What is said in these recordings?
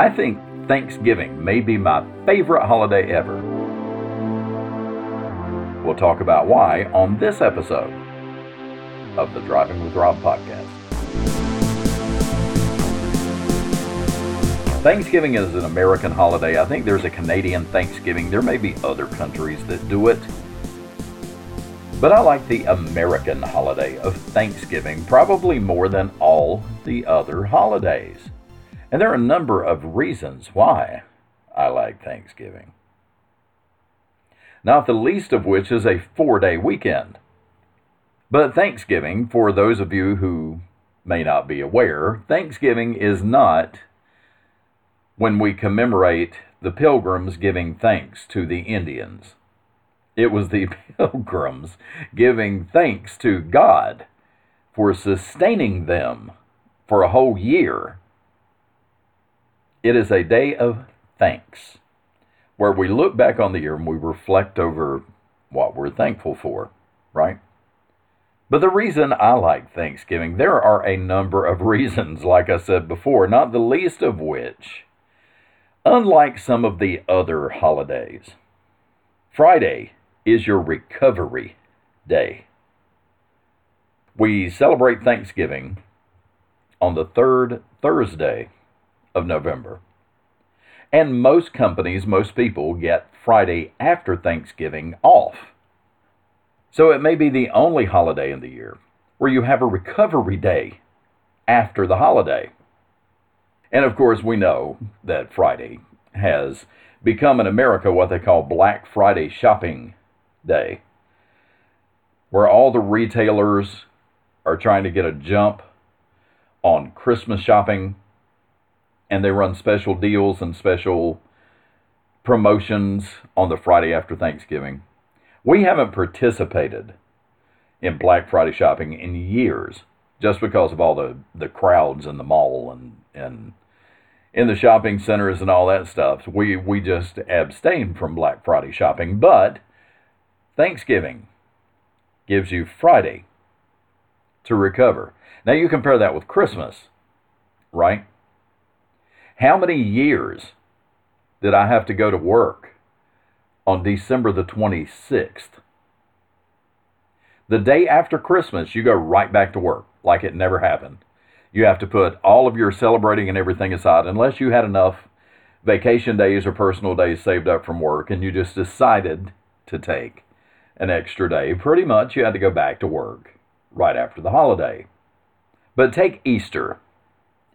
I think Thanksgiving may be my favorite holiday ever. We'll talk about why on this episode of the Driving with Rob podcast. Thanksgiving is an American holiday. I think there's a Canadian Thanksgiving. There may be other countries that do it. But I like the American holiday of Thanksgiving probably more than all the other holidays. And there are a number of reasons why I like Thanksgiving. Not the least of which is a four day weekend. But Thanksgiving, for those of you who may not be aware, Thanksgiving is not when we commemorate the pilgrims giving thanks to the Indians. It was the pilgrims giving thanks to God for sustaining them for a whole year. It is a day of thanks where we look back on the year and we reflect over what we're thankful for, right? But the reason I like Thanksgiving, there are a number of reasons, like I said before, not the least of which Unlike some of the other holidays, Friday is your recovery day. We celebrate Thanksgiving on the third Thursday of November. And most companies, most people get Friday after Thanksgiving off. So it may be the only holiday in the year where you have a recovery day after the holiday. And of course, we know that Friday has become in America what they call Black Friday Shopping Day, where all the retailers are trying to get a jump on Christmas shopping and they run special deals and special promotions on the Friday after Thanksgiving. We haven't participated in Black Friday shopping in years just because of all the, the crowds in the mall and, and in the shopping centers and all that stuff. We we just abstain from Black Friday shopping, but Thanksgiving gives you Friday to recover. Now you compare that with Christmas, right? How many years did I have to go to work on December the 26th? The day after Christmas, you go right back to work like it never happened. You have to put all of your celebrating and everything aside, unless you had enough vacation days or personal days saved up from work and you just decided to take an extra day. Pretty much you had to go back to work right after the holiday. But take Easter.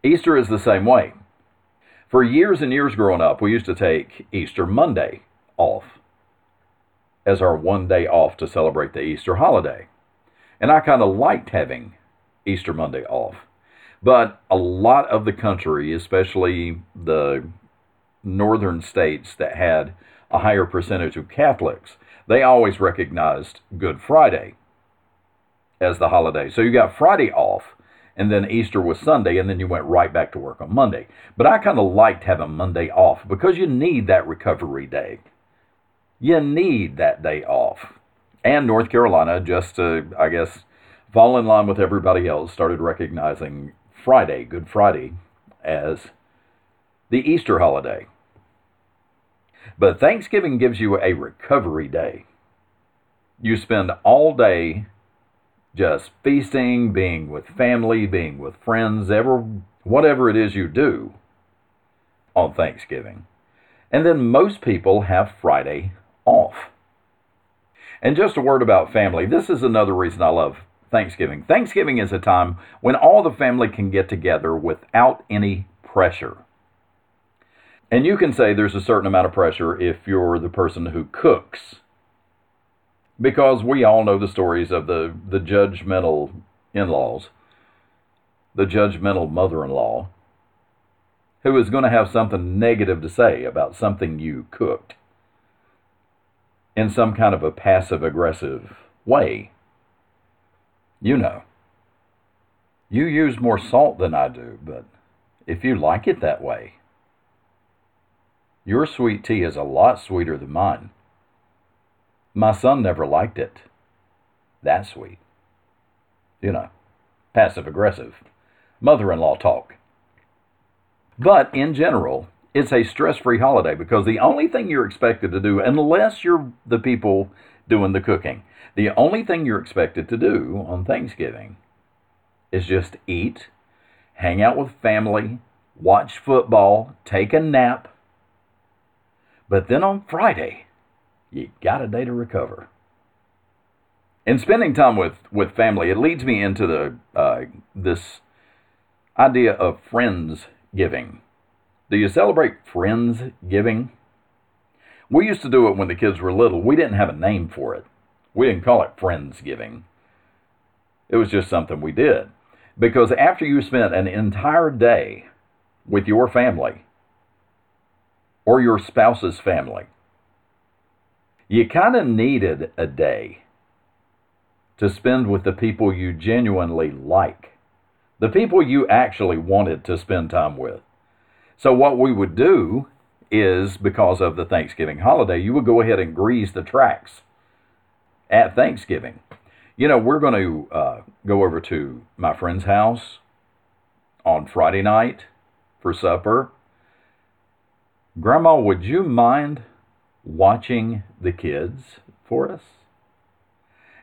Easter is the same way. For years and years growing up, we used to take Easter Monday off as our one day off to celebrate the Easter holiday. And I kind of liked having Easter Monday off. But a lot of the country, especially the northern states that had a higher percentage of Catholics, they always recognized Good Friday as the holiday. So you got Friday off, and then Easter was Sunday, and then you went right back to work on Monday. But I kind of liked having Monday off because you need that recovery day. You need that day off. And North Carolina, just to, I guess, fall in line with everybody else, started recognizing Friday, Good Friday, as the Easter holiday. But Thanksgiving gives you a recovery day. You spend all day just feasting, being with family, being with friends, ever whatever it is you do on Thanksgiving. And then most people have Friday off. And just a word about family. This is another reason I love Thanksgiving. Thanksgiving is a time when all the family can get together without any pressure. And you can say there's a certain amount of pressure if you're the person who cooks. Because we all know the stories of the, the judgmental in laws, the judgmental mother in law, who is going to have something negative to say about something you cooked in some kind of a passive aggressive way. You know. You use more salt than I do, but if you like it that way, your sweet tea is a lot sweeter than mine. My son never liked it. That sweet. You know, passive aggressive. Mother in law talk. But in general, it's a stress free holiday because the only thing you're expected to do, unless you're the people doing the cooking, the only thing you're expected to do on Thanksgiving is just eat, hang out with family, watch football, take a nap. But then on Friday, you got a day to recover. In spending time with, with family, it leads me into the uh, this idea of friends giving. Do you celebrate friends giving? We used to do it when the kids were little. We didn't have a name for it. We didn't call it friends giving. It was just something we did. Because after you spent an entire day with your family or your spouse's family, you kind of needed a day to spend with the people you genuinely like, the people you actually wanted to spend time with. So, what we would do is because of the Thanksgiving holiday, you would go ahead and grease the tracks at Thanksgiving. You know, we're going to uh, go over to my friend's house on Friday night for supper. Grandma, would you mind watching the kids for us?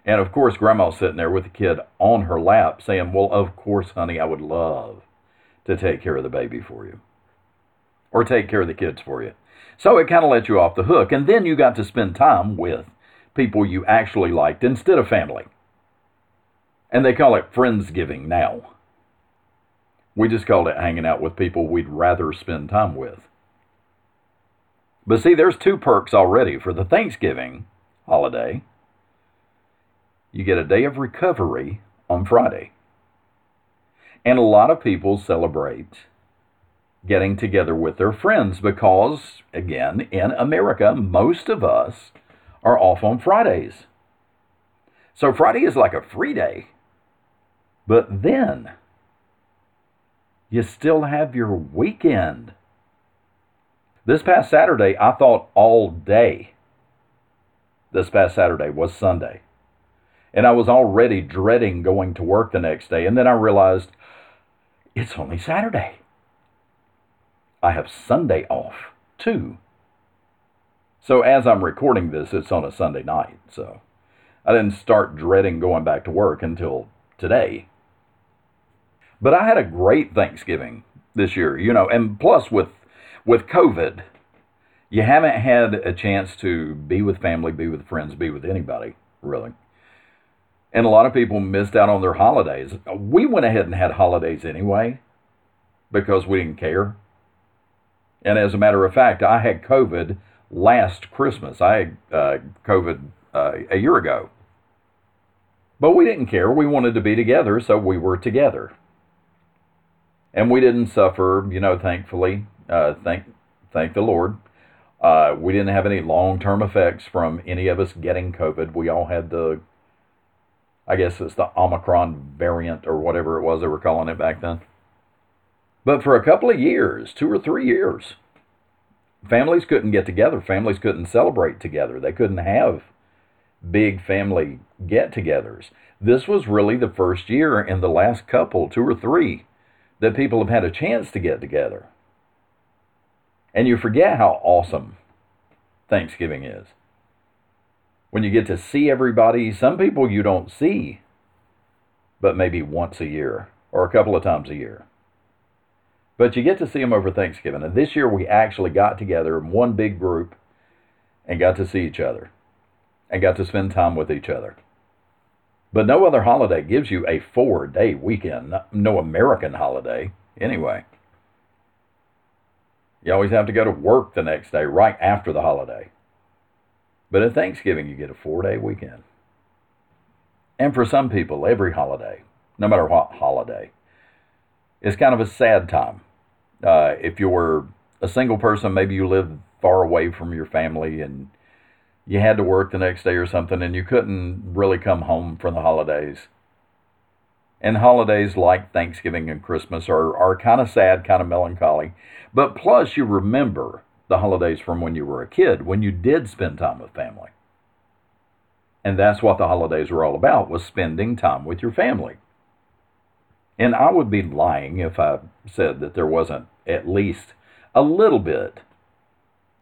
And of course, Grandma's sitting there with the kid on her lap saying, Well, of course, honey, I would love to take care of the baby for you or take care of the kids for you. So it kind of let you off the hook. And then you got to spend time with people you actually liked instead of family. And they call it Friendsgiving now. We just called it hanging out with people we'd rather spend time with. But see, there's two perks already for the Thanksgiving holiday. You get a day of recovery on Friday. And a lot of people celebrate getting together with their friends because, again, in America, most of us are off on Fridays. So Friday is like a free day. But then you still have your weekend. This past Saturday, I thought all day this past Saturday was Sunday. And I was already dreading going to work the next day. And then I realized it's only Saturday. I have Sunday off too. So as I'm recording this, it's on a Sunday night. So I didn't start dreading going back to work until today. But I had a great Thanksgiving this year, you know, and plus with with COVID, you haven't had a chance to be with family, be with friends, be with anybody, really. And a lot of people missed out on their holidays. We went ahead and had holidays anyway because we didn't care. And as a matter of fact, I had COVID last Christmas. I had uh, COVID uh, a year ago. But we didn't care. We wanted to be together, so we were together. And we didn't suffer, you know, thankfully. Uh, thank, thank the Lord. Uh, we didn't have any long term effects from any of us getting COVID. We all had the, I guess it's the Omicron variant or whatever it was they were calling it back then. But for a couple of years, two or three years, families couldn't get together. Families couldn't celebrate together. They couldn't have big family get togethers. This was really the first year in the last couple, two or three, that people have had a chance to get together. And you forget how awesome Thanksgiving is. When you get to see everybody, some people you don't see, but maybe once a year or a couple of times a year. But you get to see them over Thanksgiving. And this year we actually got together in one big group and got to see each other and got to spend time with each other. But no other holiday gives you a four day weekend, no American holiday anyway. You always have to go to work the next day right after the holiday. But at Thanksgiving, you get a four day weekend. And for some people, every holiday, no matter what holiday, is kind of a sad time. Uh, if you're a single person, maybe you live far away from your family and you had to work the next day or something and you couldn't really come home for the holidays. And holidays like Thanksgiving and Christmas are, are kind of sad, kind of melancholy. But plus, you remember the holidays from when you were a kid, when you did spend time with family. And that's what the holidays were all about, was spending time with your family. And I would be lying if I said that there wasn't at least a little bit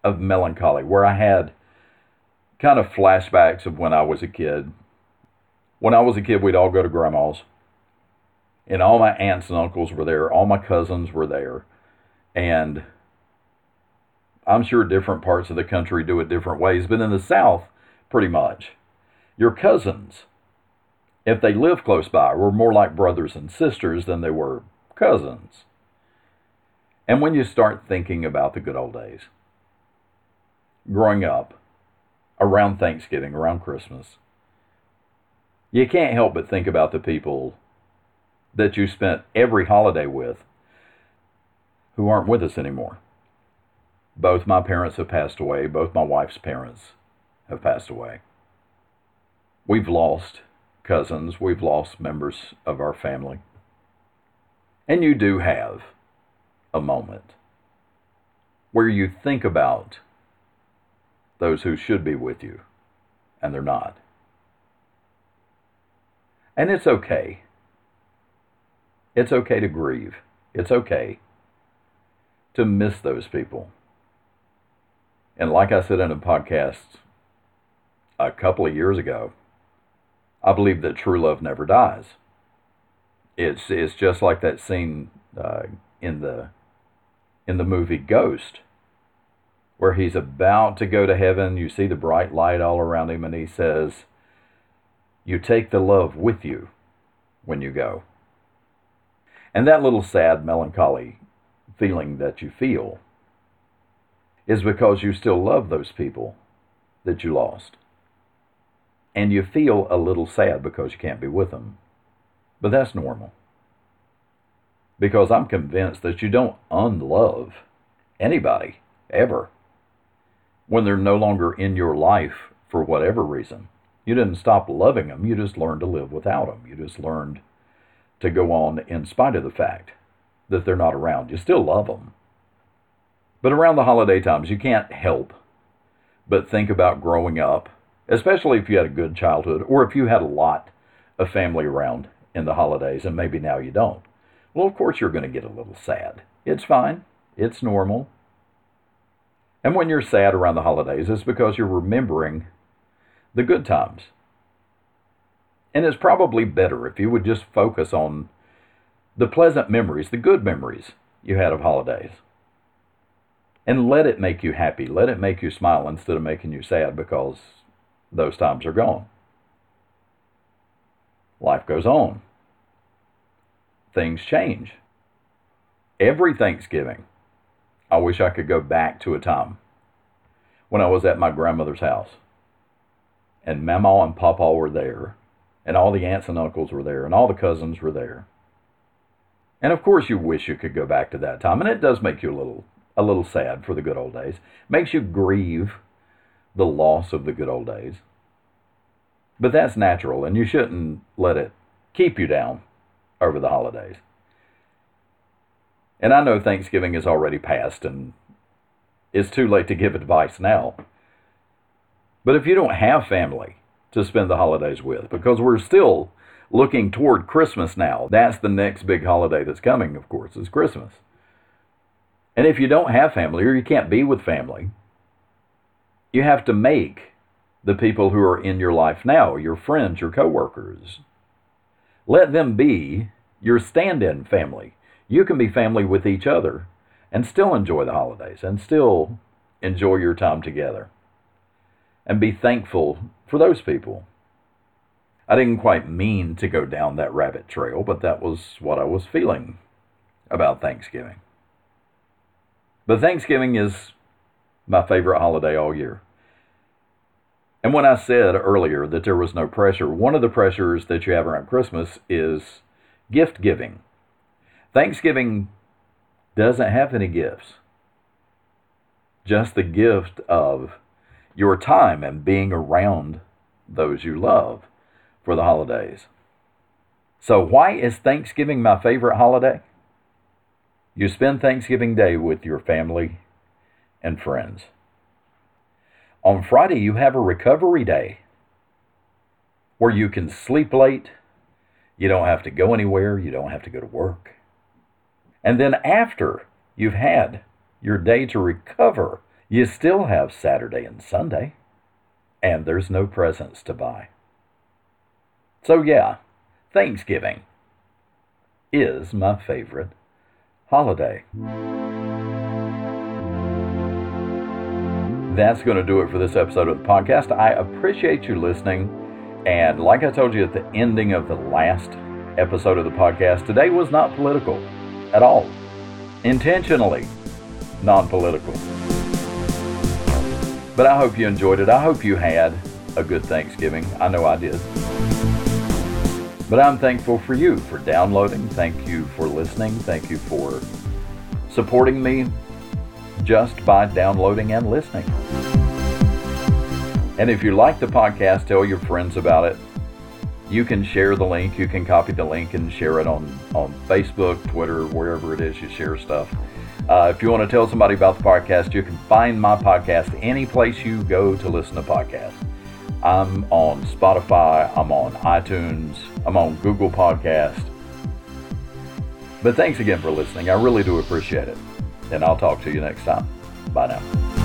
of melancholy where I had kind of flashbacks of when I was a kid. When I was a kid, we'd all go to grandma's, and all my aunts and uncles were there, all my cousins were there, and I'm sure different parts of the country do it different ways, but in the South, pretty much, your cousins, if they live close by, were more like brothers and sisters than they were cousins. And when you start thinking about the good old days, growing up, around Thanksgiving, around Christmas, you can't help but think about the people that you spent every holiday with who aren't with us anymore. Both my parents have passed away, both my wife's parents have passed away. We've lost cousins, we've lost members of our family. And you do have a moment where you think about those who should be with you and they're not. And it's okay. It's okay to grieve. It's okay to miss those people. And like I said in a podcast a couple of years ago, I believe that true love never dies. It's it's just like that scene uh, in the in the movie Ghost, where he's about to go to heaven. You see the bright light all around him, and he says, "You take the love with you when you go." And that little sad, melancholy feeling that you feel is because you still love those people that you lost. And you feel a little sad because you can't be with them. But that's normal. Because I'm convinced that you don't unlove anybody, ever, when they're no longer in your life for whatever reason. You didn't stop loving them, you just learned to live without them. You just learned to go on in spite of the fact that they're not around. You still love them. But around the holiday times, you can't help but think about growing up, especially if you had a good childhood or if you had a lot of family around in the holidays and maybe now you don't. Well, of course, you're going to get a little sad. It's fine, it's normal. And when you're sad around the holidays, it's because you're remembering the good times. And it's probably better if you would just focus on the pleasant memories, the good memories you had of holidays. And let it make you happy. Let it make you smile instead of making you sad because those times are gone. Life goes on things change. Every Thanksgiving, I wish I could go back to a time when I was at my grandmother's house and Mama and Papa were there, and all the aunts and uncles were there, and all the cousins were there. And of course, you wish you could go back to that time, and it does make you a little a little sad for the good old days. Makes you grieve the loss of the good old days. But that's natural, and you shouldn't let it keep you down over the holidays. And I know Thanksgiving is already past, and it's too late to give advice now. But if you don't have family to spend the holidays with, because we're still looking toward Christmas now, that's the next big holiday that's coming, of course, is Christmas. And if you don't have family or you can't be with family, you have to make the people who are in your life now, your friends, your coworkers, let them be your stand in family. You can be family with each other and still enjoy the holidays and still enjoy your time together and be thankful for those people. I didn't quite mean to go down that rabbit trail, but that was what I was feeling about Thanksgiving. But Thanksgiving is my favorite holiday all year. And when I said earlier that there was no pressure, one of the pressures that you have around Christmas is gift giving. Thanksgiving doesn't have any gifts, just the gift of your time and being around those you love for the holidays. So, why is Thanksgiving my favorite holiday? You spend Thanksgiving Day with your family and friends. On Friday, you have a recovery day where you can sleep late. You don't have to go anywhere. You don't have to go to work. And then after you've had your day to recover, you still have Saturday and Sunday, and there's no presents to buy. So, yeah, Thanksgiving is my favorite holiday. That's going to do it for this episode of the podcast. I appreciate you listening. And like I told you at the ending of the last episode of the podcast, today was not political at all. Intentionally non political. But I hope you enjoyed it. I hope you had a good Thanksgiving. I know I did. But I'm thankful for you for downloading. Thank you for listening. Thank you for supporting me just by downloading and listening. And if you like the podcast, tell your friends about it. You can share the link. You can copy the link and share it on, on Facebook, Twitter, wherever it is you share stuff. Uh, if you want to tell somebody about the podcast, you can find my podcast any place you go to listen to podcasts. I'm on Spotify, I'm on iTunes, I'm on Google Podcast. But thanks again for listening. I really do appreciate it. And I'll talk to you next time. Bye now.